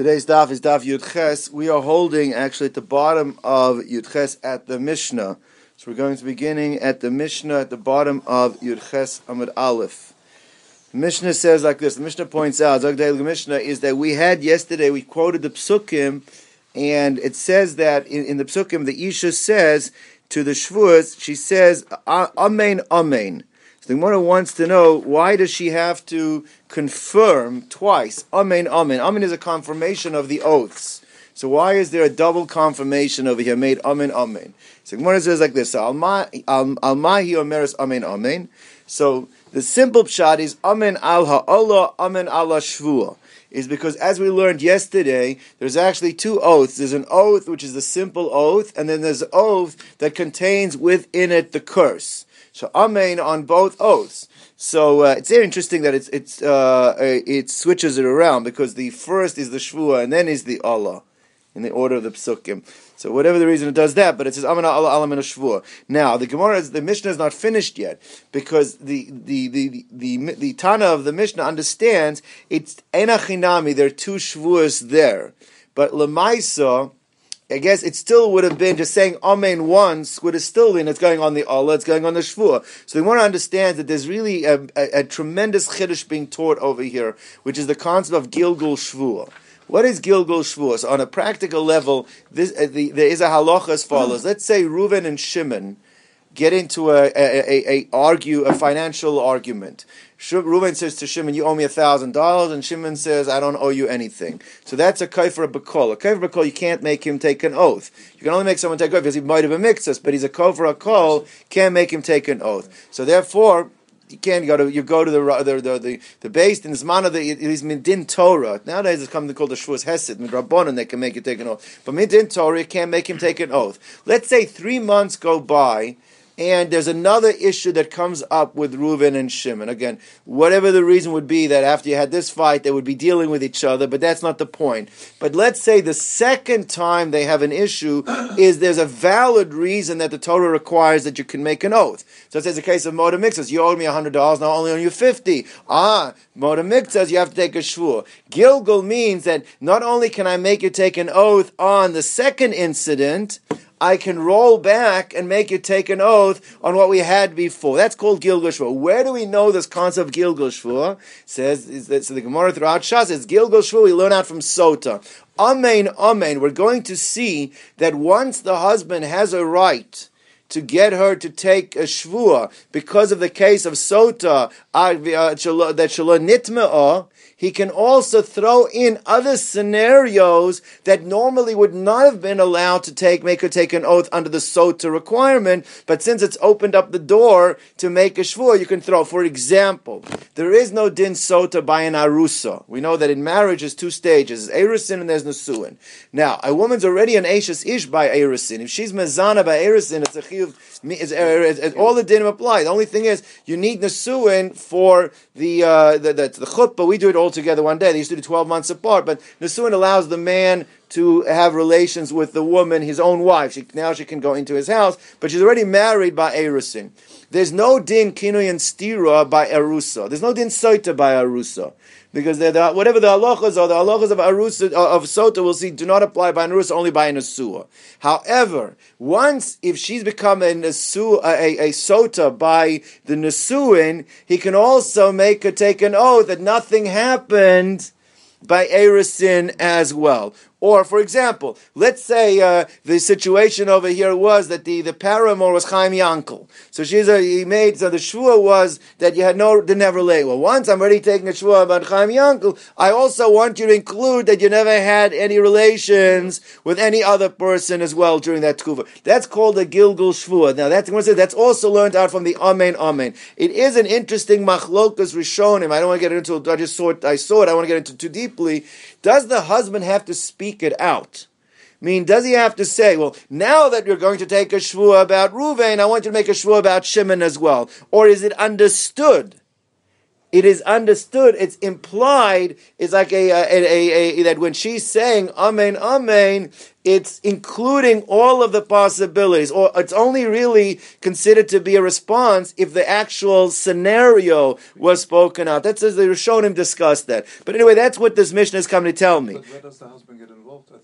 Today's daf is daf Yud Ches. We are holding actually at the bottom of Yud Ches at the Mishnah. So we're going to be beginning at the Mishnah at the bottom of Yud Ches Amud Aleph. The Mishnah says like this. The Mishnah points out, Zagdei Mishnah, is that we had yesterday, we quoted the Psukim, and it says that in, in the Psukim, the Isha says to the Shvuas, she says, Amen, Amen. The Gemara wants to know why does she have to confirm twice? Amen, amen. Amen is a confirmation of the oaths. So why is there a double confirmation over here made amen, amen? So Gemara says like this: Almahi omeres amen, amen. So the simple pshat is amen al ha'olah, amen ala shvua is because as we learned yesterday, there's actually two oaths. There's an oath which is a simple oath, and then there's an oath that contains within it the curse. So amen on both oaths. So uh, it's very interesting that it's it's uh, it switches it around because the first is the shvua and then is the Allah in the order of the psukim. So whatever the reason it does that, but it says Amen Allah Allah Shvua. Now the Gemara is the Mishnah is not finished yet because the the the the, the, the Tana of the Mishnah understands it's enachinami. There are two shvuas there, but lemaisa I guess it still would have been just saying Amen once would have still been it's going on the Allah, it's going on the Shvua. So we want to understand that there's really a, a, a tremendous chiddush being taught over here, which is the concept of Gilgul Shvua. What is Gilgul Shvua? So on a practical level, this, uh, the, there is a halacha as follows. Let's say Reuven and Shimon get into a, a, a, argue a financial argument. Reuben says to Shimon, "You owe me a thousand dollars," and Shimon says, "I don't owe you anything." So that's a kaifer bakol. A kaifer bakol, you can't make him take an oath. You can only make someone take an oath because he might have a mixus, but he's a kaifer a kol. Can't make him take an oath. So therefore, you can't go to you go to the the the the, the base in Zman the it is midin Torah. Nowadays it's coming called the Shvus Hesed midrabanan they can make you take an oath, but midin Torah can't make him take an oath. Let's say three months go by and there's another issue that comes up with Reuven and Shimon. Again, whatever the reason would be that after you had this fight, they would be dealing with each other, but that's not the point. But let's say the second time they have an issue is there's a valid reason that the Torah requires that you can make an oath. So it says a case of Moda Mixas, you owed me $100, now only owe you 50 Ah, Moda Mixas, you have to take a shvur. Gilgul means that not only can I make you take an oath on the second incident, I can roll back and make you take an oath on what we had before. That's called Gilgul Shvur. Where do we know this concept of Gilgul Shvur? Says that, so the Gemara throughout Shas says Gilgul Shvur. We learn out from Sota. Amen, amen. We're going to see that once the husband has a right to get her to take a shvua because of the case of sota uh, that shalom nitma'ah, he can also throw in other scenarios that normally would not have been allowed to take, make her take an oath under the sota requirement. But since it's opened up the door to make a shvur, you can throw. For example, there is no din sota by an arusa. We know that in marriage there's two stages: erusin and there's nasuin. Now, a woman's already an ashes ish by erusin. If she's mezana by erusin, it's a chiyuv. All the din apply. The only thing is you need nasuin for the uh, the, the, the chutbah. We do it all together one day. They used to do 12 months apart, but Nisuin allows the man to have relations with the woman, his own wife. She, now she can go into his house, but she's already married by Erusin. There's no din kinui stira by Erusa. There's no din soita by Erusa. Because the, whatever the halachas are, the halachas of Arusa, uh, of Sota, we'll see, do not apply by Arusa, only by Nasua. However, once, if she's become a, Nasua, a, a Sota by the Nasuin, he can also make her take an oath that nothing happened by Erisin as well. Or, for example, let's say uh, the situation over here was that the, the paramour was Chaim Yankel. So she's a, he made, so the shvua was that you had no, didn't have relate. Well, once I'm already taking a shvua about Chaim Yankel, I also want you to include that you never had any relations with any other person as well during that tkuva. That's called a Gilgul shvua. Now that's, say, that's also learned out from the Amen Amen. It is an interesting machlokas rishonim. I don't want to get into it. I just saw it, I saw it. I want to get into too deeply. Does the husband have to speak it out? I mean, does he have to say, well, now that you're going to take a shvua about Ruvain, I want you to make a shvua about Shimon as well? Or is it understood? It is understood, it's implied, it's like a, a, a, a, that when she's saying Amen, Amen, it's including all of the possibilities, or it's only really considered to be a response if the actual scenario was spoken out. That's as the Rishonim discussed that. But anyway, that's what this mission is coming to tell me. But where does the husband get?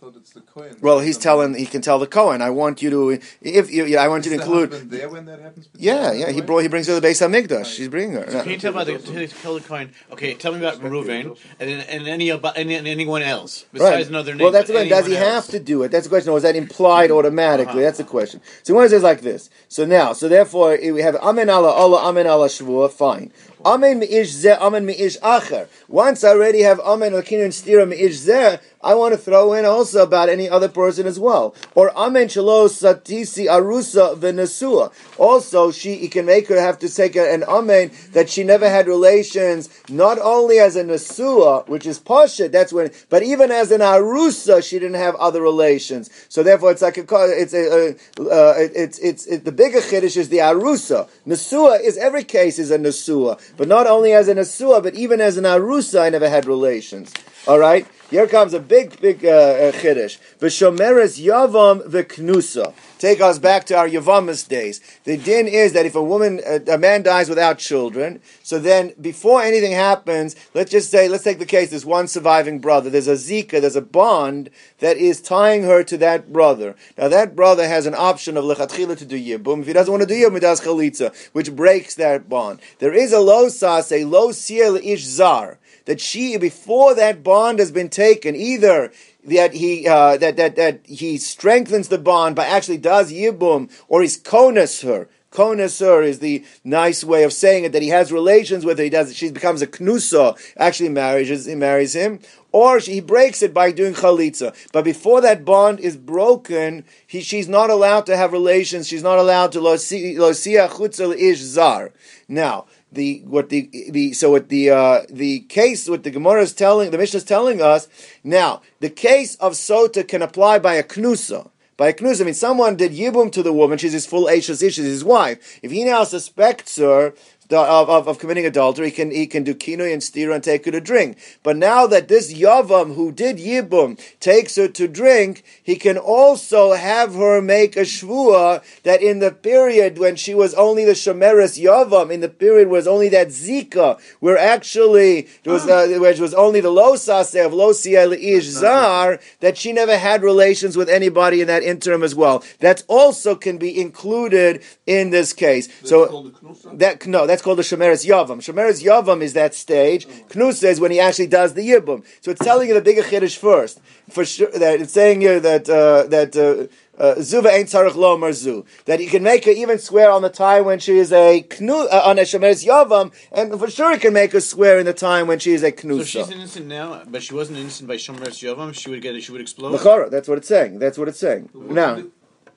I thought it's the Kohen. Well, he's telling he can tell the Cohen. I want you to if you, I want Is you to include. there when that happens? Yeah, yeah. He brought he brings her to the Beis Hamikdash. He's bringing her. Can you tell me about the to tell the coin? Okay, tell me about Reuven and and any about and, and anyone else besides another name. Well, that's the question. Does he anyone have to do it? That's the question. Or is that implied automatically? Uh-huh. That's the question. So one says like this. So now, so therefore, we have Amen Allah, Allah, Amen Allah, Shavua, fine. Amen mi'ish zeh, Amen mi'ish acher. Once I already have Amen Lakinu and Stira mi'ish zeh, I want to throw in also about any other person as well. Or Amen shalo satisi arusa v'nesua. Also, she he can make her have to take an Amen that she never had relations, not only as a Nesua, which is Pasha, that's when, but even as an Arusa, she didn't have other relations. So therefore, it's like a, it's a, uh, it's, it's, it, the bigger Kiddush is the Arusa. Nesua is, every case is a Nesua. But not only as an Nesua, but even as an Arusa, I never had relations. All right? Here comes a big, big uh, uh, Chiddush. V'shomeres yavam v'knusa. Take us back to our Yavamis days. The din is that if a woman, a, a man dies without children, so then before anything happens, let's just say, let's take the case, there's one surviving brother, there's a zika, there's a bond that is tying her to that brother. Now that brother has an option of lechatchila to do yibum. If he doesn't want to do yibum, he does chalitza, which breaks that bond. There is a lo sas, a lo siel ish zar, that she, before that bond has been taken, either that he uh, that that that he strengthens the bond by actually does yibum or he's konus her. Konus her is the nice way of saying it that he has relations with her. He does. She becomes a knusa. Actually, marries he marries him, or she, he breaks it by doing chalitza. But before that bond is broken, he, she's not allowed to have relations. She's not allowed to losia chutzal ish zar. Now the what the the so what the uh, the case what the Gemara is telling the Mishnah is telling us now the case of sota can apply by a knusa. By a knusa, I mean someone did yibum to the woman. She's his full age. She's his wife. If he now suspects her of, of, of committing adultery, he can he can do kinoi and stira and take her to drink. But now that this yavam who did yibum takes her to drink, he can also have her make a shvua that in the period when she was only the shomeres yavam, in the period was only that zika, where actually there was uh, where it was only the lo sase of lo ish zar, that she never had relations with anybody in that interim as well. That also can be included in this case. so that no, that's called the Shemeres Yavam. Shemeres Yavam is that stage. Knus says when he actually does the Yibum. So it's telling you the bigger Chiddush first. For sure, that it's saying here that uh, that. Uh, uh, Zuva ain't tzarich lo marzu. That he can make her even swear on the time when she is a knu, uh, on a shemeres yavam, and for sure he can make her swear in the time when she is a knusa. So she's innocent now, but she wasn't innocent by shemeres yavam. She would get. She would explode. L'chara, that's what it's saying. That's what it's saying. What's Now, the,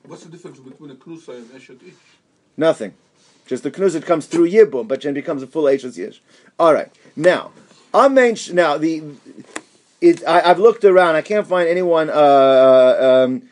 what's the difference between a knusa and eshet ish? Nothing. Just the knuzit comes through yibum, but then becomes a full Eishas Yish. All right. Now, amen. Now the it, I, I've looked around. I can't find anyone. Uh, uh, um,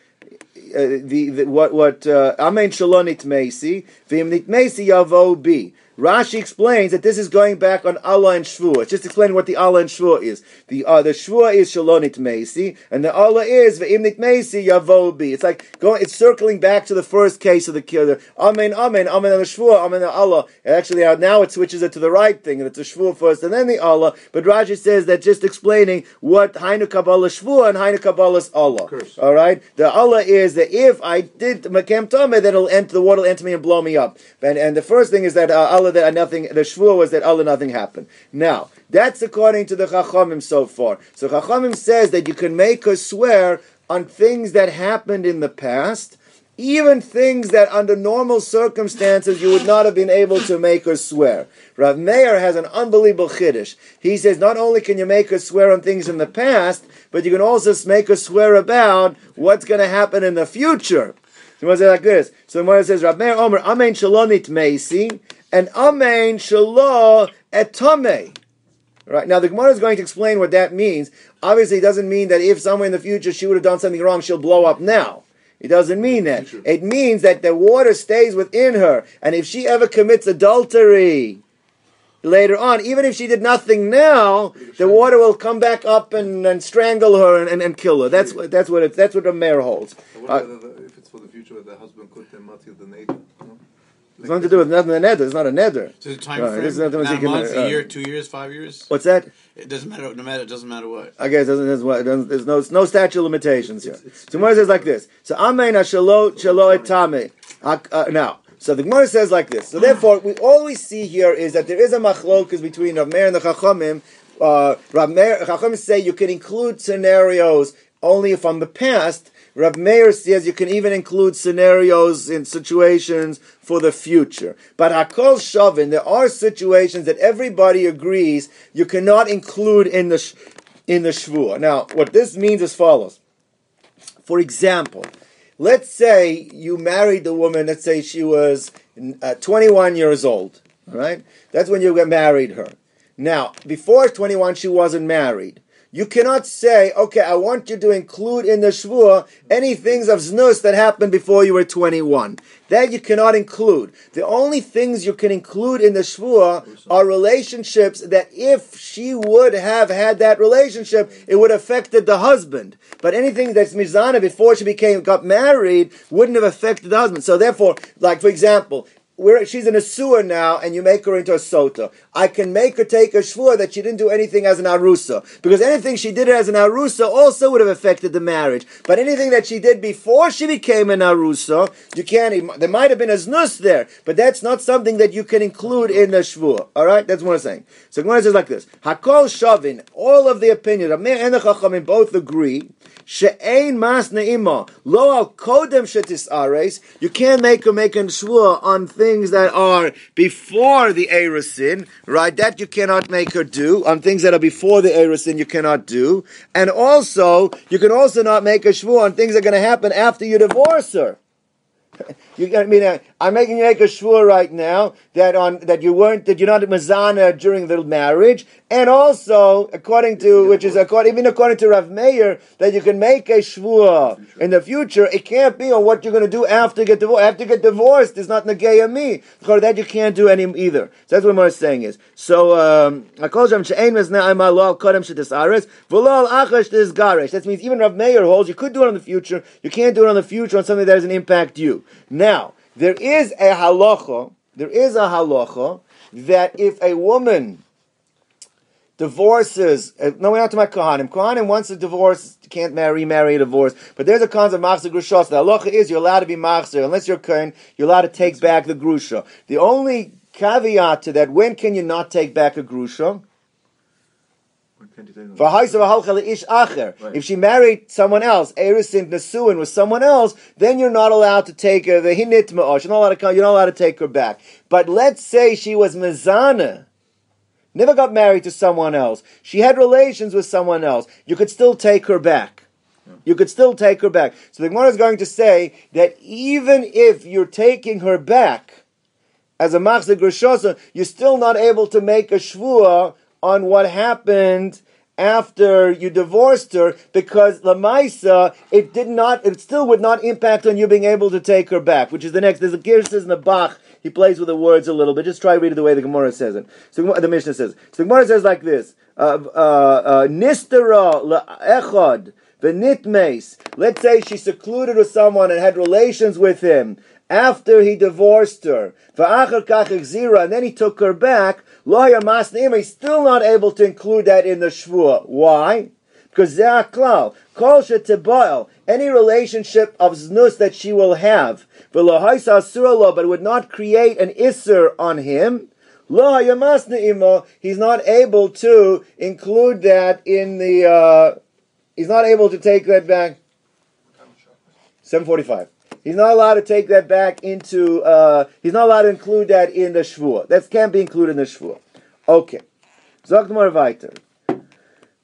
uh, the, the what what uh, amen shalonit meisi v'im nit meisi yavo bi. Rashi explains that this is going back on Allah and Shvua. It's just explaining what the Allah and Shvua is. The uh, the Shvua is Shalonit Meisi, and the Allah is Ve'imnit Meisi Yavo Bi. It's like going, it's circling back to the first case of the killer. Amen, Amen, Amen and the Shvua, Amen and Allah. And actually, uh, now it switches it to the right thing, and it's the Shvua first and then the Allah. But Rashi says that just explaining what Hainu Kabbalah Shvua and Hainu Kabbalah's Allah. All right, the Allah is that if I did Makem Tameh, then it'll enter the water, will enter me and blow me up. And, and the first thing is that uh, Allah that nothing. The shvur was that Allah nothing happened. Now that's according to the Chachamim so far. So Chachamim says that you can make her swear on things that happened in the past. Even things that under normal circumstances you would not have been able to make her swear. Rav Meir has an unbelievable chiddush. He says not only can you make her swear on things in the past, but you can also make her swear about what's going to happen in the future. So it like this. So when it says Rav Meir Omer Amen Shalonit Meisi and Amen Shalo Etame. Right now, the Gemara is going to explain what that means. Obviously, it doesn't mean that if somewhere in the future she would have done something wrong, she'll blow up now. It doesn't mean that. It means that the water stays within her, and if she ever commits adultery, later on. Even if she did nothing now, the water will come back up and, and strangle her and, and, and kill her. That's what that's what it, that's what the Meir holds. Uh, if it's for the future, the husband could then matir the neighbor. No? It's nothing to do with nothing with neder. It's not a neder. So the time Right, frame, this is not the ones not you a can, uh, a year, two years, five years. What's that? It doesn't matter. No matter. It doesn't matter what. I guess it doesn't, there's, what- it doesn't- there's no no statute of limitations here. So Gemara says like this. So amein shalo shalo etame. Uh, Now, so the Gemara says like this. So therefore, we all we see here is that there is a machlokas between Rav Meir and the Chachamim. Uh, Rav Meir, Chachamim say you can include scenarios only from the past. Rav Meir says you can even include scenarios in situations for the future. But Hakol Shavin, there are situations that everybody agrees you cannot include in the in the Shvuah. Now, what this means is follows. For example, let's say you married the woman, let's say she was uh, 21 years old, all right? That's when you married her. Now, before 21, she wasn't married. You cannot say, okay, I want you to include in the Shvuah any things of Znus that happened before you were 21. That you cannot include. The only things you can include in the Shvuah are relationships that if she would have had that relationship, it would have affected the husband. But anything that's Mizana before she became, got married, wouldn't have affected the husband. So therefore, like for example, where she's in a sewer now and you make her into a sota. I can make her take a shvur that she didn't do anything as an arusa. Because anything she did as an arusa also would have affected the marriage. But anything that she did before she became an arusa, you can't, there might have been a znus there, but that's not something that you can include in the shvur. Alright? That's what I'm saying. So Gemara says like this. Hakol shavin, all of the opinion of Meir and the Chachamim both agree, she'ein mas ne'ima, lo al kodem shetis ares, you can't make her make a shvur on things that are before the Erusin, right? That you cannot make her do. On things that are before the Erusin, you cannot do. And also, you can also not make a shvu on things that are going to happen after you divorce her. You, I mean, uh, I'm making you make a shvur right now that on that you weren't that you're not mazana during the marriage, and also according to which is according even according to Rav Meir that you can make a shvur in the future. It can't be on what you're going to do after you get divorced. After you get divorced, is not negeya me. To that, you can't do any either. So that's what I'm saying is. So um, I call them she'ein mesna aimal lo kodem shetis ares v'lo al achash tis garesh. That means even Rav Meir holds you could do it in the future. You can't do it in the future on something that doesn't impact you. Now, there is a halacha, there is a halacha that if a woman divorces, uh, no, we're not talking about Kohanim. Kohanim, once a divorce, can't marry, remarry a divorce. But there's a concept of machzor grushos. The halacha is you're allowed to be machzor. Unless you're Kohen, you're allowed to take back the grusha. The only caveat to that, when can you not take back a grusha? If she married someone else, Erisin Nasuin with someone else, then you're not allowed to take her the hinit ma'osh. You're not allowed to come, you're not allowed to take her back. But let's say she was mezana, never got married to someone else. She had relations with someone else. You could still take her back. You could still take her back. So the Gemara is going to say that even if you're taking her back as a machzor you're still not able to make a shvua on what happened after you divorced her because Lamaisa, it did not, it still would not impact on you being able to take her back, which is the next. There's a Girsis in the Bach. He plays with the words a little bit. Just try to read it the way the Gemara says it. So the Mishnah says. So the Gemara says like this: uh, uh, Nistera le'echad v'nitmeis. Let's say she secluded with someone and had relations with him after he divorced her. And then he took her back. Masneim. He's still not able to include that in the shvua. Why? Because any relationship of znus that she will have, but would not create an isser on him. He's not able to include that in the. Uh, he's not able to take that back. Seven forty-five. He's not allowed to take that back into. Uh, he's not allowed to include that in the shvur. That can't be included in the shvur. Okay. Sagt mal weiter.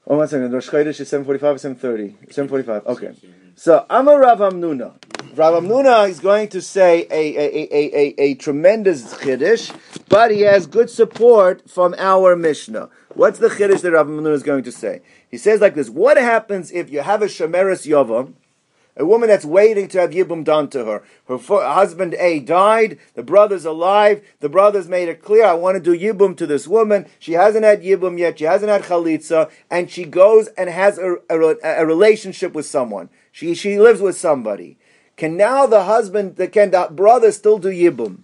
Oh, one second. Rosh Chodesh is 745 or 730? 745. Okay. So, Amar Rav Amnuna. Rav Amnuna is going to say a, a, a, a, a, tremendous Chiddush, but he has good support from our Mishnah. What's the Chiddush that Rav Amnuna is going to say? He says like this, what happens if you have a Shemeres Yovam, A woman that's waiting to have Yibum done to her. Her husband A died, the brother's alive, the brother's made it clear, I want to do Yibum to this woman. She hasn't had Yibum yet, she hasn't had Chalitza, and she goes and has a, a, a relationship with someone. She, she lives with somebody. Can now the husband, can the brother still do Yibum?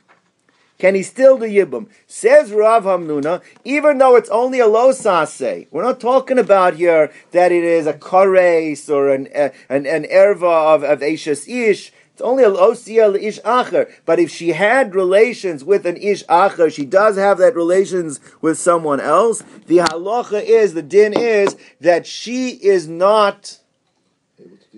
Can he still do Yibum? Says Rav Hamnuna, even though it's only a lo sase, we're not talking about here that it is a kares or an, an, an erva of, of Eishes Ish. It's only a lo ish acher. But if she had relations with an ish acher, she does have that relations with someone else. The halacha is, the din is, that she is not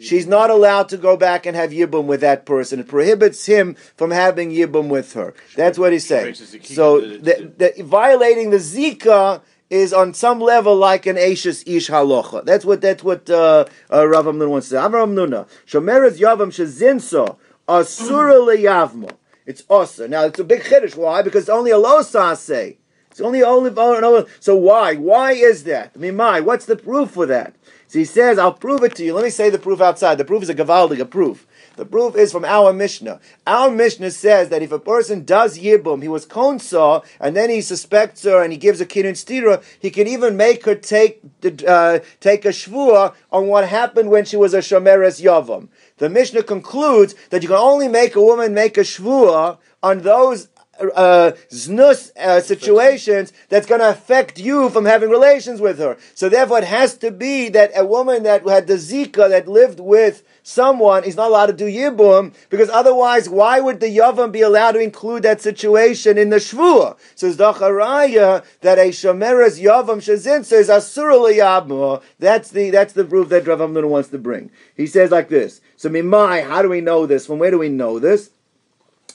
she's not allowed to go back and have yibum with that person. It prohibits him from having yibum with her. That's what he's saying. So the, the, violating the zika is on some level like an Ashes Ish halacha. That's what that's what uh, uh, Rav Amnun wants to say. Amar Amnuna shomeres yavam shezinso asura leyavmo. It's also now it's a big chiddush. Why? Because only a lo say. It's only only so why? Why is that? I mean, my what's the proof for that? So he says, I'll prove it to you. Let me say the proof outside. The proof is a gavaldig, a proof. The proof is from our Mishnah. Our Mishnah says that if a person does yibum, he was konsa, and then he suspects her and he gives a kinun stira, he can even make her take uh, take a shvua on what happened when she was a shomeres yavam. The Mishnah concludes that you can only make a woman make a shvua on those uh, znus uh, situations that's going to affect you from having relations with her. So therefore, it has to be that a woman that had the zika that lived with someone is not allowed to do yibum because otherwise, why would the yavam be allowed to include that situation in the shvua? So it's dacharaya that a shomeres yavam shazin says asura That's the that's the proof that Rav Amnun wants to bring. He says like this. So mimai, how do we know this? From where do we know this?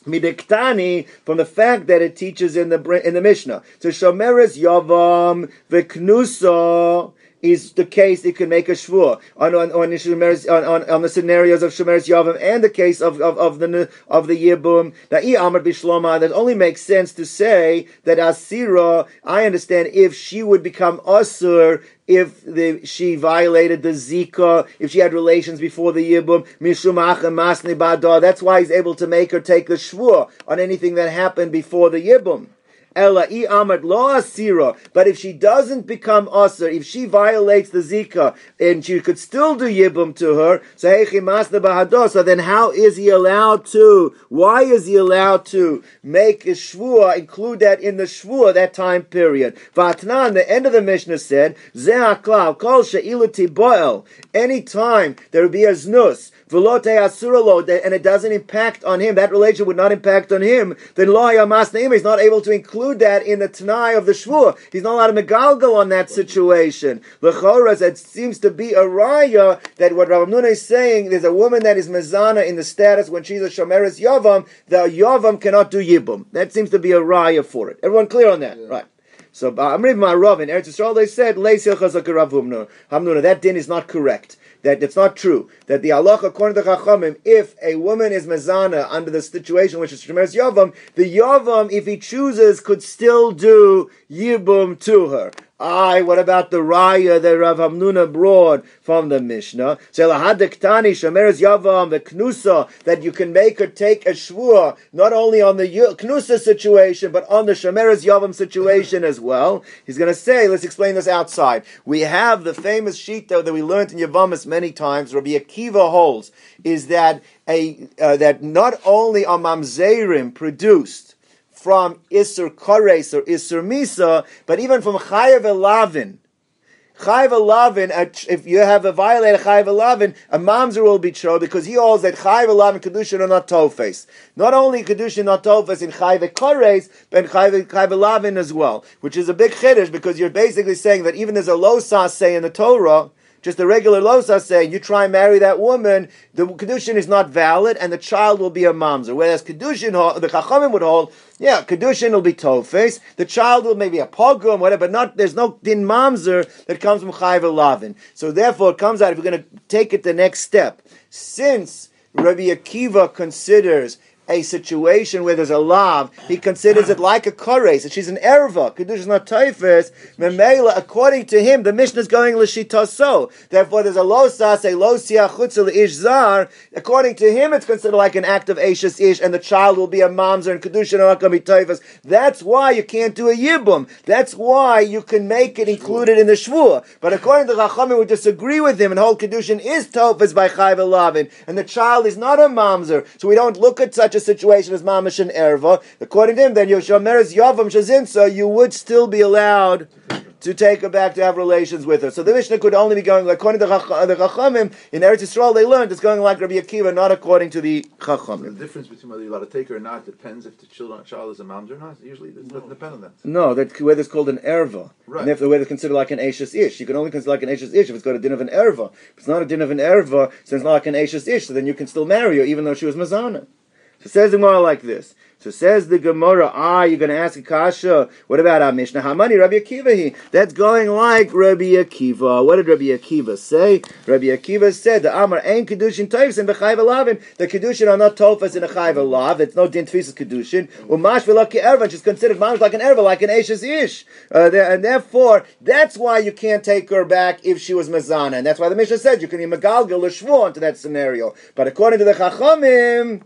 Midiktani from the fact that it teaches in the in the Mishnah. So shomeres yavam v'knuso is the case it can make a shvur on on on, on, on the scenarios of Shemeres Yavam and the case of, of, of the of the Yibum. That Amar Bishloma that only makes sense to say that Asira. I understand if she would become Asur if the, she violated the Zika, if she had relations before the Yibum, That's why he's able to make her take the Shvur on anything that happened before the Yibum. Ella i amad lo asira. But if she doesn't become aser, if she violates the zika, and she could still do yibum to her, so so then how is he allowed to? Why is he allowed to make a shvua, include that in the shvua, that time period? Vatnan, the end of the Mishnah said, Ze'aklav, kol she'ilati boel. Any time there would be a znus, and it doesn't impact on him, that relation would not impact on him, then lo is not able to include that in the Tanai of the Shvur. He's not allowed to megalgal on that situation. L'choras, it seems to be a raya that what Rav Nuna is saying, there's a woman that is mezana in the status when she's a shomeres yavam, the yavam cannot do yibum. That seems to be a raya for it. Everyone clear on that? Yeah. Right. So Amriv Ma'arav in Eretz Yisrael, they said, Hamnuna, that din is not correct that it's not true. That the Allah, according to Chachamim, if a woman is mezana under the situation which is Shemeres Yavam, the Yavam, if he chooses, could still do Yibum to her. Aye, what about the raya that Rav Hamnuna brought from the Mishnah? Selahadektani Shameres Yavam the Knusa that you can make or take a shvur not only on the Knusa situation but on the Shameres Yavam situation as well. He's going to say, let's explain this outside. We have the famous shita that we learned in Yavamas many times. Rabbi Akiva holds is that a uh, that not only are mamzerim produced from Isser Kores or Isser Misa, but even from Chayav Elavin. Chayav Elavin, if you have a violated Chayav Elavin, a mamzer will be true because he holds that Chayav Elavin Kedushin are not Tofes. Not only Kedushin not Tofes in Chayav Kores, but in Chayav Elavin as well, which is a big chiddush because you're basically saying that even there's a low say in the Torah, just a regular losa saying you try and marry that woman, the kedushin is not valid, and the child will be a mamzer. Whereas kedushin, the chachamim would hold, yeah, kedushin will be tofes, the child will maybe a pogrom, whatever, but not there's no din mamzer that comes from chayv lavin. So therefore, it comes out if we're going to take it the next step, since Rabbi Akiva considers a situation where there's a lav, he considers it like a kores, and she's an erva, kedusha is not tofes, memela, according to him, the Mishnah is going so. Therefore, there's a losas, a losia chutzah ish zar. According to him, it's considered like an act of ashes ish, and the child will be a mamzer, and kedusha are not going to be tofes. That's why you can't do a yibum. That's why you can make it included in the shvur. But according to Chachamim, we disagree with him, and whole kedushin is tofes by chayv and the child is not a mamzer. So we don't look at such a situation as mamish and erva. According to him, then Yoshamer's yavam shazinsa, you would still be allowed to take her back to have relations with her. So the Mishnah could only be going, like, according to the Chachamim, in Eretz Yisrael they learned it's going like Rabbi Akiva, not according to the Chachamim. The difference between whether you're allowed to take her or not depends if the children, child is a mamzer or not. Usually it doesn't depend on that. No, that whether it's called an erva. Right. And if the way it's considered like an ashes ish. You can only consider like an ashes ish if it's got a din of an erva. If it's not a din of an erva, so it's not like an ashes ish, so then you can still marry her even though she was mazana. So says the Gemara like this. So says the Gemara, ah, you're going to ask a kasha. What about our Mishnah? How many Rabbi Akiva he? That's going like Rabbi Akiva. What did Rabbi Akiva say? Rabbi Akiva said, the Amar ain't kedushin toifs and b'chayv alavin. The kedushin are not tofas in a chayv alav. It's no din tfisas kedushin. Umash v'laki erva, is considered mamish like an erva, like an ashes ish. Uh, and therefore, that's why you can't take her back if she was mazana. And that's why the Mishnah said you can be megalgal or shvu into that scenario. But according to the Chachamim,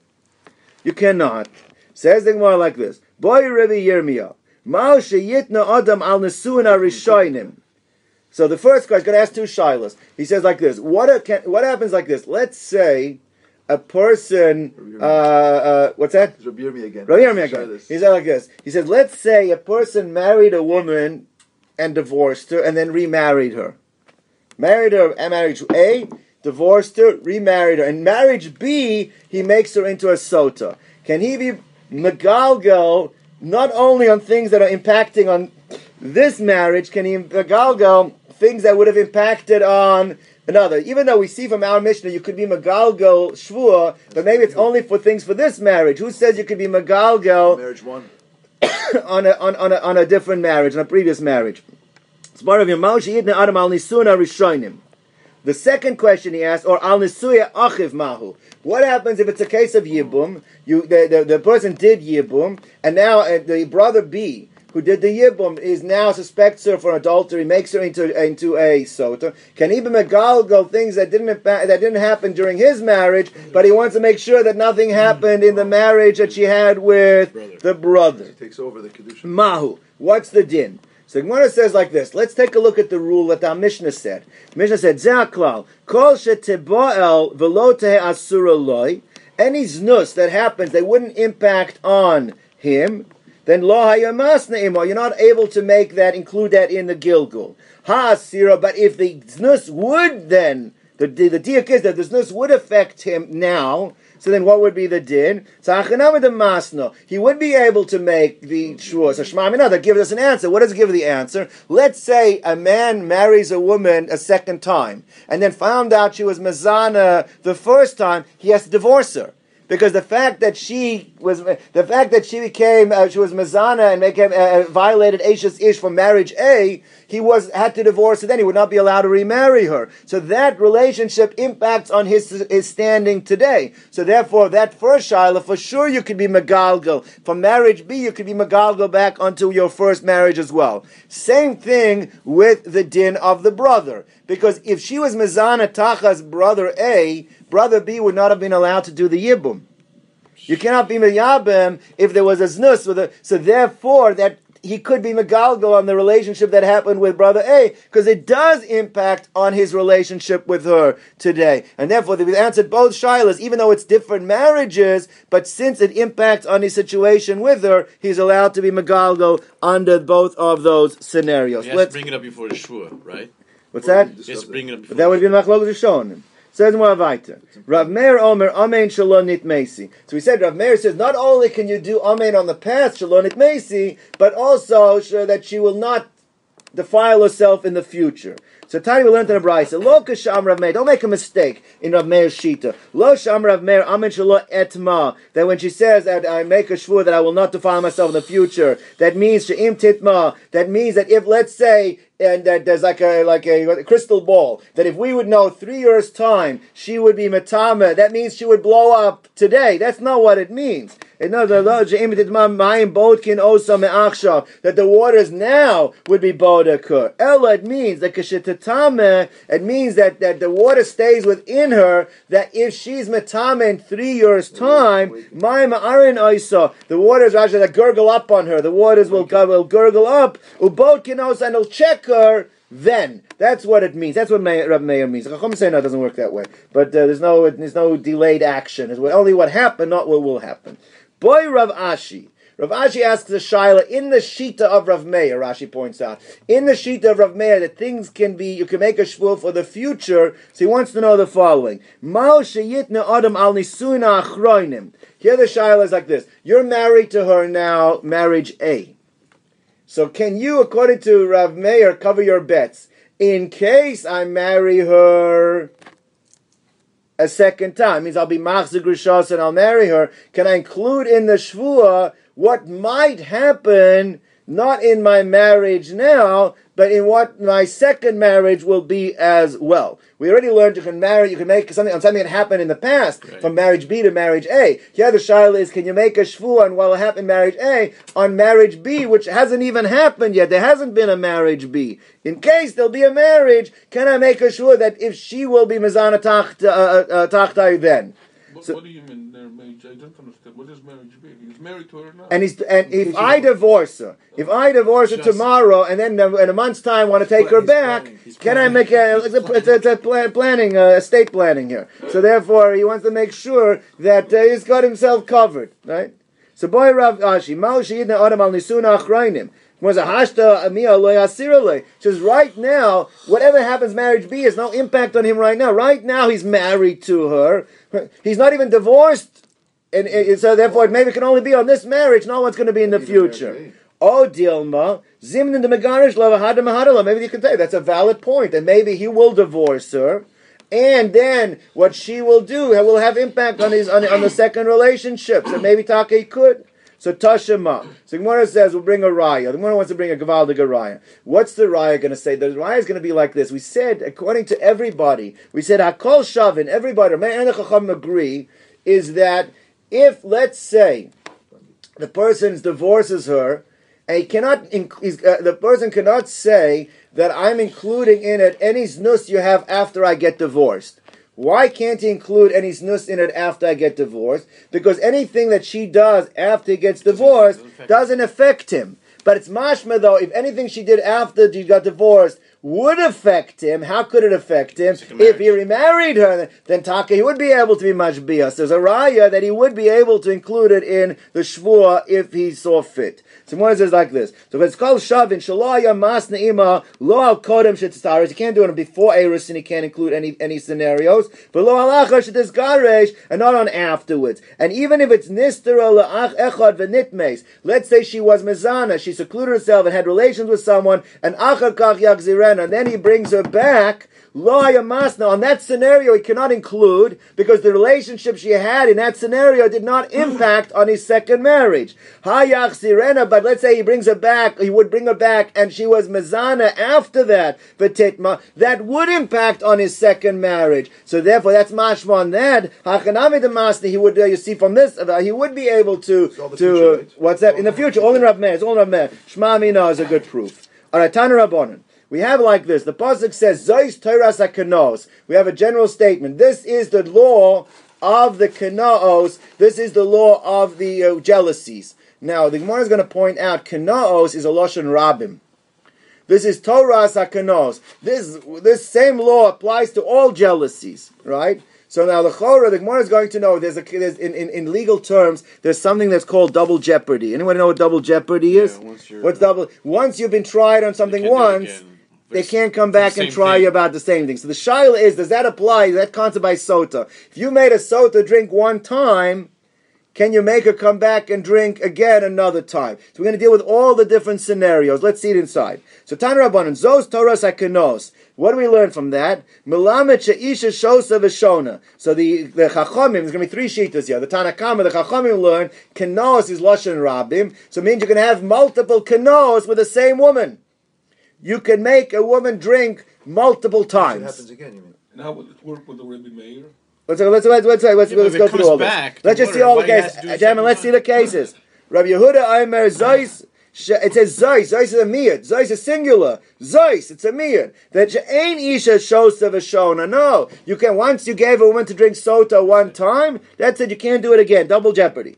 you cannot. Says the Gemara like this: Boy Rabbi Yirmiyah, Mal sheyitna adam al nesuin arishoinim. So the first guy's going to ask two shilas. He says like this: What a, can, what happens like this? Let's say a person. Uh, uh, what's that? It's Rabbi Yirmi again. Rabbi again. He said like this. He says, let's say a person married a woman and divorced her, and then remarried her. Married her at marriage A, divorced her, remarried her. In marriage B, he makes her into a sota. Can he be megalgal not only on things that are impacting on this marriage, can he megalgal things that would have impacted on another? Even though we see from our Mishnah you could be megalgal shvua, but maybe it's only for things for this marriage. Who says you could be megalgal Marriage one. on a, on, on, a, on a different marriage, on a previous marriage. It's part of your Moshe Yidna Adam al Nisuna Rishonim. The second question he asked, or al Nisuya Achiv Mahu. What happens if it's a case of Yibum? You, the, the, the person did Yibum, and now uh, the brother B, who did the Yibum, is now suspects her for adultery, makes her into, into a Sota. Can he be Megalgal things that didn't, that didn't happen during his marriage, but he wants to make sure that nothing happened in the marriage that she had with Brother. the brother. He takes over the kedusha. Mahu. What's the din? So Gemara says like this. Let's take a look at the rule that our Mishnah said. Mishnah said, Ze'aklal, kol sheteboel velo asura loy. Any znus that happens, they wouldn't impact on him. Then lo hayamas ne'imo. You're not able to make that, include that in the Gilgul. Ha asira, but if the znus would then, the, the, the is that the znus would affect him now, so then what would be the din? He would be able to make the shvur. So Shema Amina, that gives us an answer. What does give the answer? Let's say a man marries a woman a second time, and then found out she was mazana the first time, he has to divorce her. Because the fact that she was, the fact that she became, uh, she was mazana and became, uh, violated Ashes Ish for marriage A, he was had to divorce her. Then he would not be allowed to remarry her. So that relationship impacts on his his standing today. So therefore, that first shiloh for sure you could be megalgal from marriage B. You could be megalgal back onto your first marriage as well. Same thing with the din of the brother, because if she was mazana tachas brother A, brother B would not have been allowed to do the yibum. You cannot be meyabim if there was a znus with a. So therefore, that he could be megalgal on the relationship that happened with brother A because it does impact on his relationship with her today, and therefore they answered both shilas, even though it's different marriages. But since it impacts on his situation with her, he's allowed to be megalgal under both of those scenarios. Let's, bring it up before the shvur, right? what's that? Just bring it up before. That would be machlokes Rishonim. Says weiter. Rav Meir Omer Amen Shalonit Mesi. So we said Rav Meir says not only can you do Amen on the past Shalonit Mesi, but also sure that she will not defile herself in the future. So Tani we learned in the Brisa, Lo kasham Rav Meir, don't make a mistake in Rav Meir's Shita. Lo sham Rav Meir, amen shalo etma, that when she says that I make a shvur that I will not defile myself in the future, that means she'im titma, that means that if, let's say, and that there's like a like a, crystal ball that if we would know three years time she would be matama, that means she would blow up today. That's not what it means. That the waters now would be bodakur. Ella, it means that kashitatame, it means that, that the water stays within her, that if she's matame in three years' time, oisa, the waters actually that gurgle up on her, the waters will, will gurgle up, and it'll check her then. That's what it means. That's what May, Rav Meir means. Chacham say no, doesn't work that way. But uh, there's no there's no delayed action. It's only what happened, not what will happen. Boy Rav Ashi. Rav Ashi asks the Shaila in the Shita of Rav Meir, Rashi points out. In the Shita of Rav Meir, that things can be, you can make a shvur for the future. So he wants to know the following. Mal sheyitna adam al nisuna achroinim. Here the Shaila is like this. You're married to her now, marriage A. So can you, according to Rav Meir, cover your bets? In case I marry her a second time. Means I'll be machzik rishos and I'll marry her. Can I include in the shvua what might happen, not in my marriage now, but in what my second marriage will be as well. We already learned you can marry, you can make something on something that happened in the past right. from marriage B to marriage A. Here the shaila is, can you make a shvu on what happened marriage A on marriage B, which hasn't even happened yet? There hasn't been a marriage B. In case there'll be a marriage, can I make a shvu that if she will be mizana tacht, uh, uh, uh then? What, so, what do you mean marriage? I don't understand. What is marriage be? He's married to her now. And he's and if I divorce her, if I divorce her tomorrow, and then in a month's time want to take her back, can I make a? It's a, it's a, it's a planning, uh, estate planning here. So therefore, he wants to make sure that uh, he's got himself covered, right? So boy Rav Ashi, Mal Shidna Adam al Nisuna Achrayim. Was a hashta amia Says right now, whatever happens, marriage B has no impact on him right now. Right now, he's married to her. He's not even divorced, and, and so therefore, it maybe it can only be on this marriage. Not what's going to be in the future. Oh, Dilma, Zimnin the Megarish Mahadala. Maybe you can say that's a valid point, and maybe he will divorce her, and then what she will do will have impact on his on, on the second relationship. So maybe Take could. So Tashima. So Gemara says we'll bring a raya. The Gemara wants to bring a Gavaldig raya. What's the raya going to say? The raya is going to be like this. We said, according to everybody, we said Hakol Shavin, everybody, and the Chacham agree, is that if, let's say, the person divorces her, and he cannot, uh, the person cannot say that I'm including in it any znus you have after I get divorced. Why can't he include any snus in it after I get divorced? Because anything that she does after he gets divorced doesn't affect him. But it's mashma though, if anything she did after she got divorced would affect him, how could it affect him? If he remarried her, then Taka, he would be able to be mashbias. There's a raya that he would be able to include it in the shvua if he saw fit. So one says like this. So if it's called shavin, shalaya mas ne'ima, lo al kodem shetzaris, you can't do it before Eris and he can't include any, any scenarios, but lo alacha shetizgaresh, and not on afterwards. And even if it's nistera la'ach echad v'nitmes, let's say she was mezana, she secluded herself and had relations with someone, and achar kach yagzireh, and then he brings her back. Masna. On that scenario, he cannot include because the relationship she had in that scenario did not impact on his second marriage. Hayach sirena. But let's say he brings her back. He would bring her back, and she was mezana after that. Titma, that would impact on his second marriage. So therefore, that's mashma on that. Hachanami the masna. He would. Uh, you see from this, uh, he would be able to to future, what's that in the future? All in Rav Meir. It's all in Rav Meir. Shma Mina is a good proof. All right, Tana Rabbanon. We have like this. The pasuk says, "Zois Torah Kanos." We have a general statement. This is the law of the Kanaos. This is the law of the uh, jealousies. Now, the Gemara is going to point out Kanaos is a lashon rabim. This is Torah Sakanos. This this same law applies to all jealousies, right? So now the Chora, the Gemara is going to know there's a there's in, in, in, legal terms there's something that's called double jeopardy. Anyone know what double jeopardy is? Yeah, What's double? Once you've been tried on something once, they can't come back and try thing. you about the same thing. So the shaila is, does that apply? Is that concept by sota? If you made a sota drink one time, can you make her come back and drink again another time? So we're going to deal with all the different scenarios. Let's see it inside. So Tan Rabbanon, Zos Torah Sakenos. What do we learn from that? Melamed Sheisha Shosa Veshona. So the, the Chachamim, there's going to be three shitas here. The Tanakama, the Chachamim learn, Kenos is Lashon Rabim. So it means you can have multiple Kenos with the same woman. You can make a woman drink multiple times. It times. happens again. You mean? And how would it work with the Rebbe Meir? Let's let's let's let's, let's, Yeah, let's go through all back, this. Let's just see all the why he has cases, to it uh, gentlemen. Let's see the cases. Rabbi Yehuda Aimer Zeis. sh- It says Zeis. Zeis is a miyad. Zeis is singular. Zeis. It's a miyad. That ain't isha shows of a shona. No, you can. Once you gave a woman to drink sota one time, that's it. You can't do it again. Double jeopardy.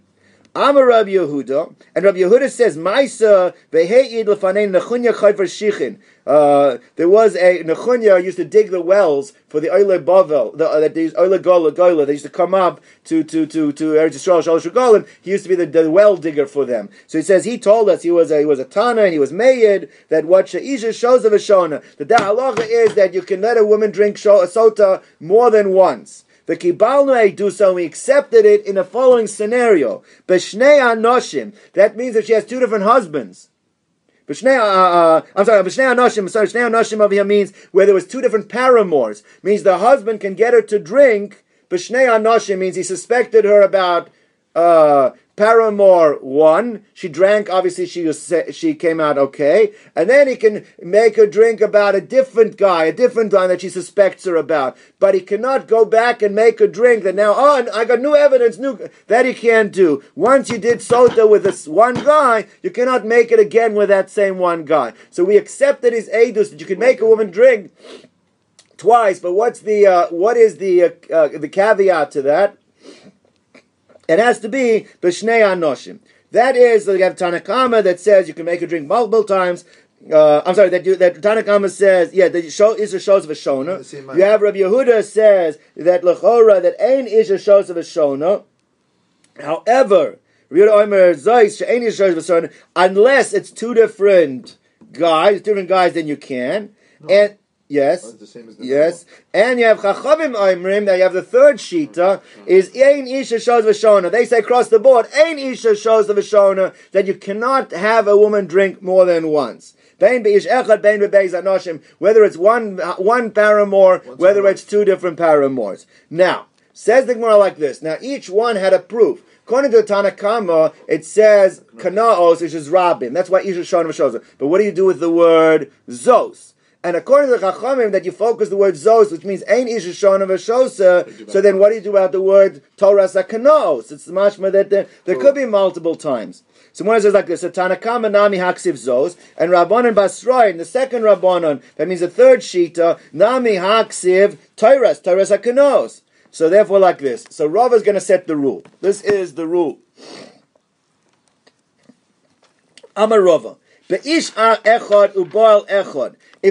I'm a Rabbi Yehuda, and Rabbi Yehuda says, "Maisa veheid lefanein nechunya chayver shichin." Uh, there was a nechunya used to dig the wells for the Oile Bavel, the, uh, Oile Gola Gola. They used to come up to to to to Eretz Yisrael Shalosh Golim. He used to be the, the well digger for them. So he says he told us he was a, he was a Tana and he was Mayid that what Sheisha shows of a Shona. The halacha is that you can let a woman drink sota more than once. The do so. We accepted it in the following scenario: B'shnei anoshim. That means that she has two different husbands. B'shnei, uh, uh, I'm sorry, b'shnei anoshim. B'shnei anoshim over here means where there was two different paramours. Means the husband can get her to drink. B'shnei anoshim means he suspected her about uh, paramour one. She drank. Obviously, she was she came out okay, and then he can make her drink about a different guy, a different guy that she suspects her about. But he cannot go back and make her drink that now. Oh, I got new evidence. New that he can't do. Once you did sota with this one guy, you cannot make it again with that same one guy. So we accepted his edus that you can make a woman drink twice. But what's the uh, what is the uh, uh, the caveat to that? It has to be b'shnei anoshim. That is, you have Tanakama that says you can make a drink multiple times. Uh, I'm sorry, that you, that Tanakama says, yeah, the show is a shows of a shona. You have Rabbi Yehuda says that lechora that ain is a shows of a shona. However, Rabbi Yehuda Omer Zeis she'ain is a shows of a shona unless it's two different guys, different guys, then you can. And yes, Oh, the same as the Yes, and you have Chachamim Oimrim. That you have the third shita is Ein Isha shows v'shona. They say across the board, Ein Isha shows the v'shona that you cannot have a woman drink more than once. Bein beish echad, bein bebeis anoshim. Whether it's one uh, one paramour, whether it's two different paramours. Now says the Gemara like this. Now each one had a proof. According to the Tanakama, it says kanaos, which is rabim. That's why Isha shona v'shosa. But what do you do with the word zos? And according to the Chachamim, that you focus the word zos, which means ain ish shona v'shosa. So then, what do you do about the word Torah sakanos? It's the mashma that there, there could be multiple times. So one says like this: Tanakama nami haksiv zos, and Rabbanon Basroin, the second Rabbanon, that means the third shita nami haksiv Torah Torah sakanos. So therefore, like this. So Rav is going to set the rule. This is the rule. Amar If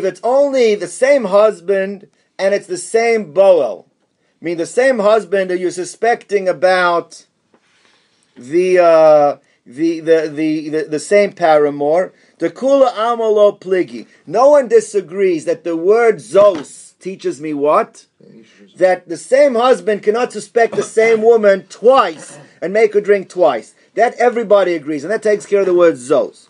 it's only the same husband and it's the same boel, I mean the same husband that you're suspecting about the uh, the, the, the, the the same paramour, the kula amolo pligi. No one disagrees that the word zos teaches me what that the same husband cannot suspect the same woman twice and make her drink twice. That everybody agrees, and that takes care of the word zos.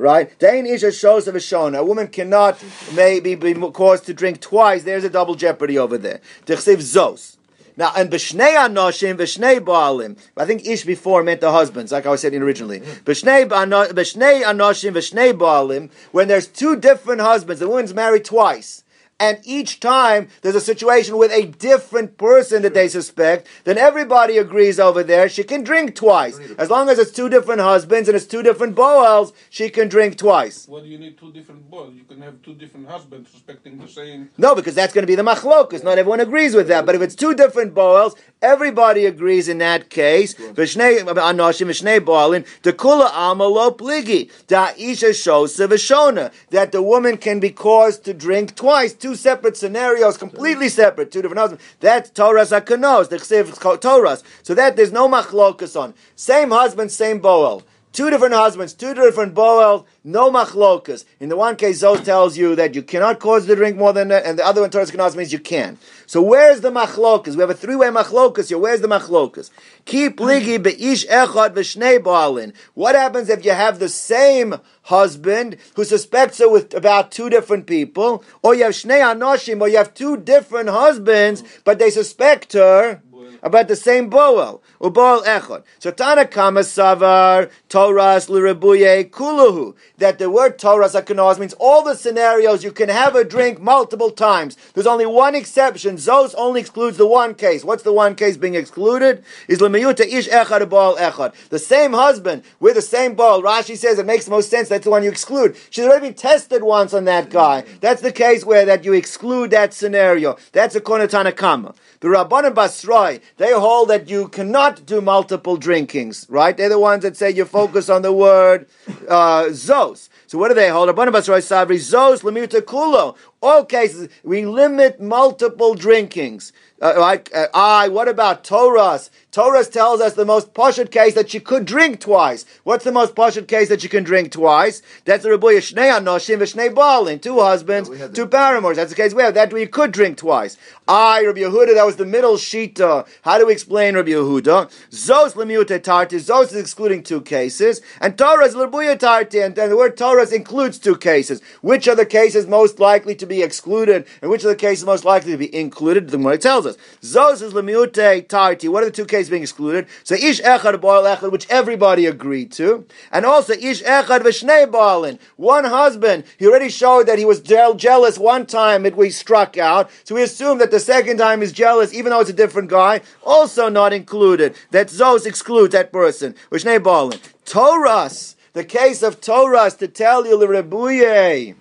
Right? Dain isha shows of a shona. A woman cannot maybe be caused to drink twice. There's a double jeopardy over there. Tichsiv zos. Now, and b'shnei anoshim, b'shnei baalim. I think ish before meant the husbands, like I was saying originally. B'shnei b'shnei anoshim, b'shnei baalim. When there's two different husbands, the woman's married twice. And each time there's a situation with a different person that they suspect, then everybody agrees over there she can drink twice. As long as it's two different husbands and it's two different boels, she can drink twice. Do you need two different boys? You can have two different husbands respecting the same. No, because that's going to be the machlokas. Not everyone agrees with that. But if it's two different boels, everybody agrees in that case. V'shnei anoshim v'shnei boelin the alma lo pligi da shosa v'shona that the woman can be caused to drink twice. Two separate scenarios, completely separate. Two different husbands. That's Torah's akanos. The chsev Torah's. So that there's no machlokas on. Same husband, same boel. Two different husbands, two different boel, no machlokas. In the one case, Zoe tells you that you cannot cause the drink more than that, and the other one, Torah Kanas, means you can. So where's the machlokas? We have a three-way machlokas here. Where's the machlokas? Keep ligi beish echad v'shnei baalin. What happens if you have the same husband who suspects her with about two different people, or you have shnei anoshim, or you have two different husbands, but they suspect her about the same boel, uboel echad. So Tanakama savar Torahs l'rebuye kuluhu, that the word Torahs akanaz means all the scenarios you can have a drink multiple times. There's only one exception. Zos only excludes the one case. What's the one case being excluded? Is lemiyuta ish echad boel echad. The same husband with the same boel. Rashi says it makes most sense. That's the one you exclude. She's already been tested once on that guy. That's the case where that you exclude that scenario. That's a Tanakama. The Rabbanan Basrai, they hold that you cannot do multiple drinkings, right? They're the ones that say you focus on the word uh, zos. So what do they hold? Rabbanan Basrai Savri, zos lemita kulo. All cases, we limit multiple drinkings. Uh, like, uh, I, what about Torahs? Torah tells us the most poshut case that she could drink twice. What's the most poshut case that she can drink twice? That's the Rabuya Shnei Anoshim V'Shnei Balin. Two husbands, two paramours. That's the case we have. That we could drink twice. I, Rabbi Yehuda, that was the middle shita. Uh, how do we explain Rabbi Yehuda? Zos lemiute tarti. Zos is excluding two cases. And Torah is Rabuya tarti. And, the word Torah includes two cases. Which are the cases most likely to be excluded? And which are the cases most likely to be included? The Gemara tells us. Zos is lemiute tarti. What are the two cases? Being excluded. So ish echad boil echad, which everybody agreed to, and also ish echad v'shnei balin, one husband. He already showed that he was jealous one time we struck out, so we assume that the second time he's jealous, even though it's a different guy, also not included. That Zos excludes that person. V'shnei balin. Torahs, the case of Torahs to tell you the Rebuye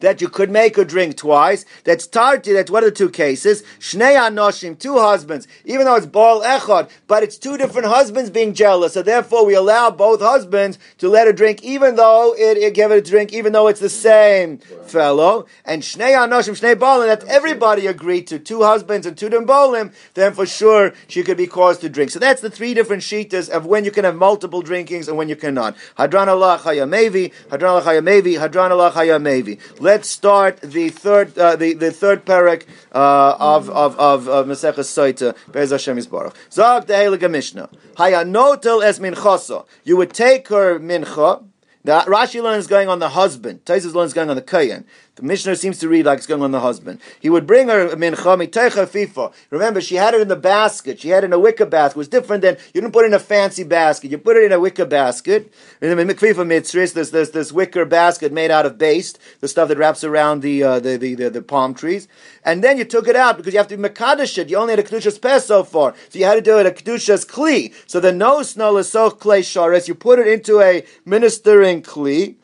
that you could make or drink twice. That's tarti. That's one of the two cases. Shnei anoshim, two husbands. Even though it's bal echad, but it's two different husbands being jealous. So therefore, we allow both husbands to let her drink, even though it, it it a drink, even though it's the same fellow. And shnei anoshim, shnei balim. That everybody agreed to two husbands and two dembolim. Then for sure she could be caused to drink. So that's the three different shitas of when you can have multiple drinkings and when you cannot. Hadran Allah hadran Allah hadran Allah. Let's start the third, uh, the, the third parak uh, of of of, of Masechah Soita. Be'ez Hashem Yisbarach. Zog the Heilige Mishnah. Hayanotel es minchoso. You would take her mincha. The Rashi learns going on the husband. Taisus learns going on the kayan. The Mishnah seems to read like it's going on the husband. He would bring her mincha miteicha fifa. Remember, she had it in the basket. She had it in a wicker basket. It was different than you didn't put it in a fancy basket. You put it in a wicker basket. In the mikfifa mitzris, there's this this wicker basket made out of baste, the stuff that wraps around the, uh, the, the, the, the palm trees. And then you took it out because you have to be it. You only had a kedushas pes so far, so you had to do it a kedushas kli. So the no snow so clay shares. You put it into a ministering kli.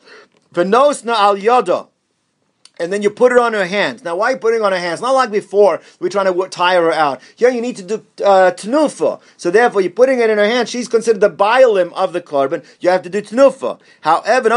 V'nosna al yoda and then you put it on her hands. Now, why are you putting on her hands? Not like before, we're trying to tire her out. Here, you need to do uh, tenufa. So, therefore, you're putting it in her hand. She's considered the biolim of the korban. You have to do tenufa. However,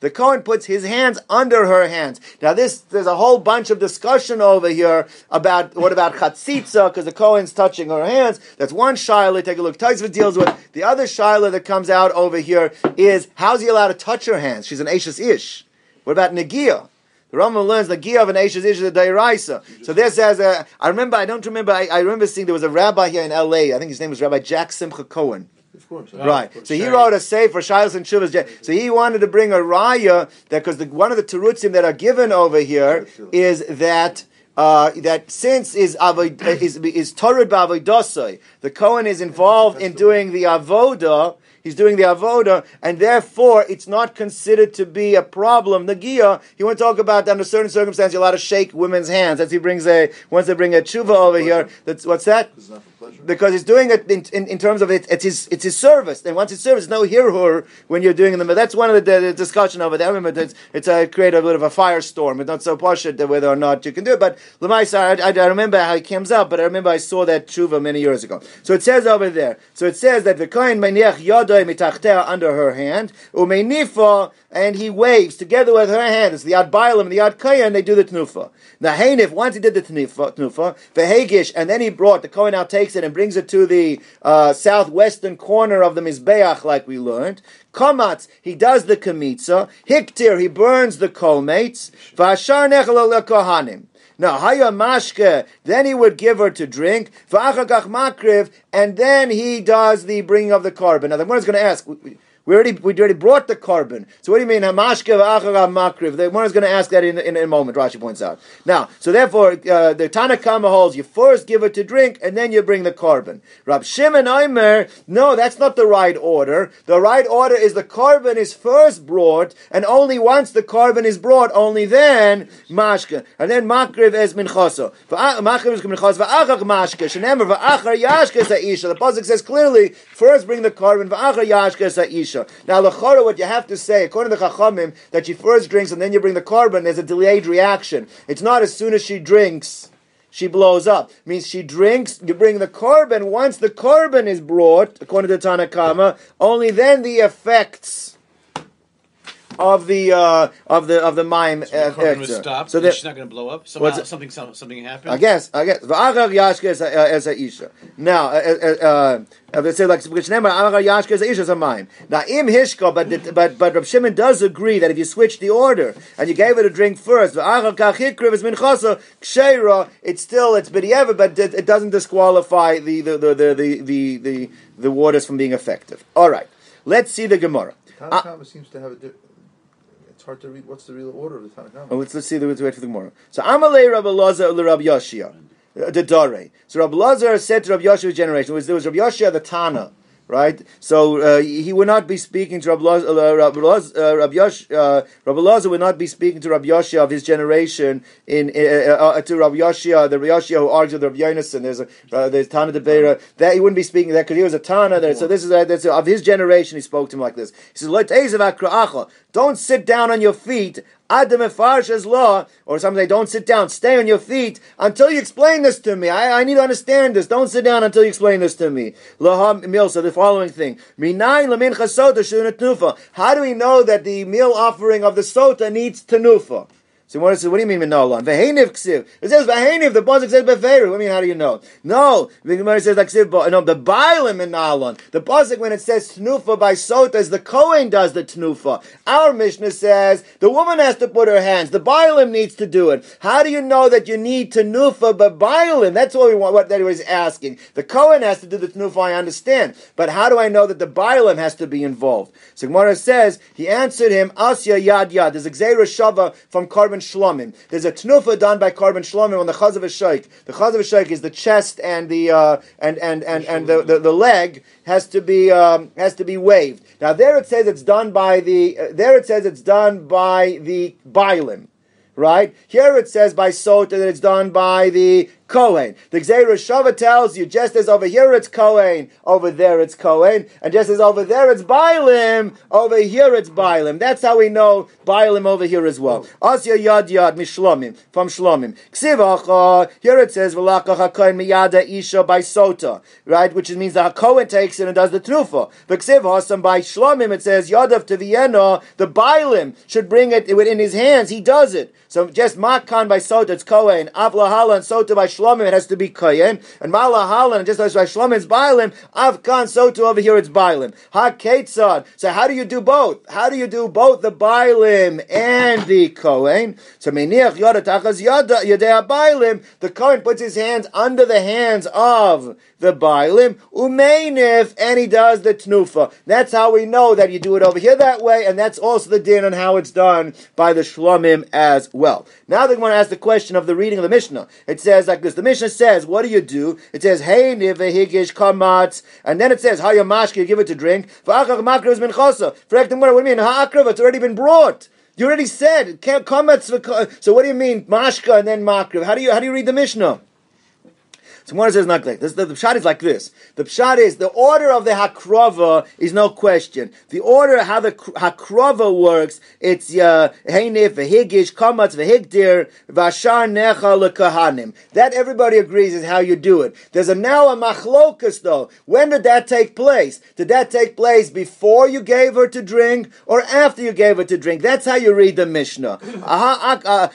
the Kohen puts his hands under her hands. Now, this there's a whole bunch of discussion over here about what about chatzitza because the Kohen's touching her hands. That's one shaila. Take a look. Taisva deals with the other shaila that comes out over here is how's he allowed to touch her hands? She's an Ashes Ish. What about Nagia? The Rambam learns Nagia of an Ashes Ish is a Dairaisa. So this says, uh, I remember, I don't remember, I, I, remember seeing there was a rabbi here in LA, I think his name was Rabbi Jack Simcha Cohen. Of course. Right. So he wrote a say for Shilas and Shuvas. So he wanted to bring a raya that because one of the terutzim that are given over here is that uh, that since is avoid, is is Torah b'avoidosai, the Kohen is involved in doing the avoda he's doing the avoda, and therefore it's not considered to be a problem. Nagia, he want to talk about under certain circumstances you're allowed to shake women's hands. As he brings a once they bring a tshuva over here. That's what's that? Because he's doing it in, in, in, terms of it, it's his it's his service. And once it's service, no hirhur when you're doing them. But that's one of the, the discussion over there. I remember it's, it's a create a bit of a firestorm. It's not so poshut whether or not you can do it. But Lamaisa, I, I, remember how it comes up, but I remember I saw that tshuva many years ago. So it says over there. So it says that the kohen maniach yodoi mitachtea under her hand umeinifa and he waves together with her hand. It's the Yad Bailam and the Yad Kayan, they do the Tnufa. The Hainif, once he did the Tnufa, tnufa Vehegish, and then he brought, the Kohen now takes it and brings it to the uh, southwestern corner of the Mizbeach, like we learned. Kamatz, he does the Kamitza. Hiktir, he burns the colmates. Vashar Kohanim. Now, Haya Mashke, then he would give her to drink. V'achakach Makriv, and then he does the bringing of the korban. Now, the one is going to ask, We already we already brought the korban. So what do you mean hamashka v'achar makriv? The one is going to ask that in, in, in, a moment. Rashi points out. Now, so therefore, uh, the Tanakama holds you first give it to drink and then you bring the korban. Rab Shimon Aimer, no, that's not the right order. The right order is the korban is first brought, and only once the korban is brought, only then mashka, and then makriv es minchaso. Makriv is minchaso v'achar mashka. Shenemer v'achar yashka sa'isha. The pasuk says clearly, first bring the korban v'achar yashka sa'isha. Now, lechora, what you have to say, according to the Chachamim, that she first drinks and then you bring the korban, there's a delayed reaction. It's not as soon as she drinks, she blows up. It means she drinks, you bring the korban. Once the korban is brought, according to Tanakama, only then the effects of the uh, of the of the mime. So the korban was uh, stopped. So that she's not going to blow up. Somehow, it? something something happened. I guess, I guess. V'achar yashka as a, a isha. Now, uh, uh, uh, they say like which name achar yashka as a isha is a mime. Now, im hishka, but but but Rab Shimon does agree that if you switch the order and you gave it a drink first, v'achar kach hikriv is minchasa ksheira, it's still it's b'di'evet, but it, it doesn't disqualify the the the the the the, the, the waters from being effective. All right, let's see the Gemara. Uh, Tanakama seems to have a. Di- it's hard to read. What's the real order of the Tanakama? Oh, let's, let's see the let's wait for the Gemara. So Amalei Rabbi Lazar le Rabbi Yoshia, uh, the Dare. So Rabbi Lazar said to Rabbi Yoshia's generation, was, there was Rabbi Yoshia the Tana, right? So uh, he would not be speaking to Rabbi Lazar, uh, uh, uh, would not be speaking to Rabbi Yoshia of his generation in uh, to Rabbi Yoshia, the Rabbi Yoshia who argued with Rabbi Yonason. There's a uh, there's Tana de Beira that he wouldn't be speaking that because he was a Tana. There, so this is that's, of his generation. He spoke to him like this. He says. Don't sit down on your feet. Adam Efarsha's law, or some say, don't sit down, stay on your feet until you explain this to me. I, I need to understand this. Don't sit down until you explain this to me. Laha the following thing. How do we know that the meal offering of the sota needs tenufa? So what, what do you mean minolon? Veheniv ksiv. It says veheniv. The pasuk says beferu. What do you mean? How do you know? No, the Gemara says like ksiv. No, the bailim minolon. The pasuk when it says tnufa by sotas, the kohen does the tnufa. Our Mishnah says the woman has to put her hands. The bailim needs to do it. How do you know that you need tnufa but bailim? That's what we want. What that was asking. The kohen has to do the tnufa. I understand, but how do I know that the bailim has to be involved? So Gemara says he answered him asya yad yad. There's a shava from korban There's a tnufa done by korban shlomim on the chaz of a sheikh. The chaz of a sheikh is the chest and the uh, and and and and the, the, the leg has to be um, has to be waved. Now there it says it's done by the uh, there it says it's done by the bilim. Right here, it says by sota that it's done by the Kohen. The Gzeira Shava tells you just as over here it's Kohen, over there it's Kohen, and just as over there it's Bailim, over here it's Bailim. That's how we know Bailim over here as well. Asya Yad Yad Mishlomim, from Shlomim. Ksivacha, here it says Velakach HaKohen Miyada Isha by Sota, right, which means that Kohen takes it and does the Tnufa. But Ksivha, by Shlomim, it says Yadav to Vienna, the Bailim should bring it in his hands, he does it. So just Makan by Sota, it's Kohen, Avlahala and Sota by Shlomim, it has to be Kohen, and Malahala, and just as by Shlomim it's Bailim, Avkan Sota over here it's Bailim. Ha Ketzad. So how do you do both? How do you do both the Bailim and the Kohen? So Meniach Yada Tachas Yada Yadea Bailim, the Kohen puts his hands under the hands of the Bailim, Umeinif, and he does the Tnufa. That's how we know that you do it over here that way, and that's also the din on how it's done by the Shlomim as well. Now they're going to ask the question of the reading of the Mishnah. It says like this. The Mishnah says, what do you do? It says, Hey nivehigish kamatz, and then it says, "How Hayamashki, you give it to drink. V'achach makriv is min chasa. What do you mean? Ha'akriv, it's already been brought. You already said, can't kamatz. So what do you mean, mashka and then makriv? How do you, how do you read the Mishnah? So one says not like this. The, the pshat is like this. The pshat is the order of the hakrova is no question. The order how the hakrova works, it's heinif v'higish kamatz v'higdir v'ashar necha lekahanim. That everybody agrees is how you do it. There's a now a machlokas though. When did that take place? Did that take place before you gave her to drink or after you gave her to drink? That's how you read the Mishnah. Ah- ah-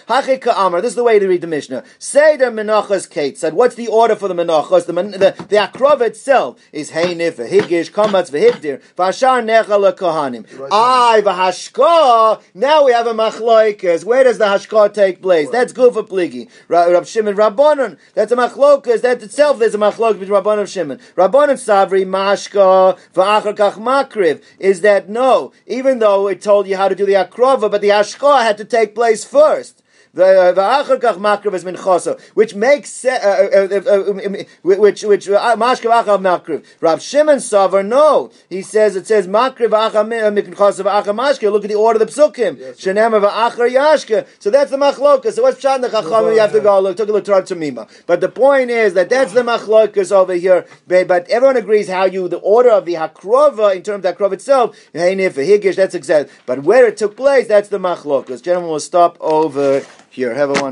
Amar. This is the way to read the Mishnah. Say the Menachas Kate said, what's the order for the menachos. The the, the akrova itself is heinif, higish, kamatz, v'higdir, v'ashar necha lekohanim. I v'hashka. Now we have a machloikas. Where does the hashka take place? That's good for pligi. Rab Shimon Rabbanon. That's a machlokas. That itself there's a machlokas between Rabbanon and Shimon. Rabbanon savri mashka v'achar kach makriv. Is that no? Even though it told you how to do the akrova, but the hashka had to take place first. The the achar kach makriv is minchoso, which makes uh, uh, uh, uh, um, which which uh, mashkav achar makriv. Rav Shimon Savar no, he says it says makriv achar minchoso v'achar mashka. Look at the order of the psukim. Shenem v'achar yashka. So that's the machlokas. So what's pshat the chacham? You have to go look. Took a look to Mima. But the point is that that's the machlokas over here. But, everyone agrees how you the order of the hakrova in terms of the hakrova itself. That's exact. But where it took place, that's the machlokas. Gentlemen, will stop over here. Have a.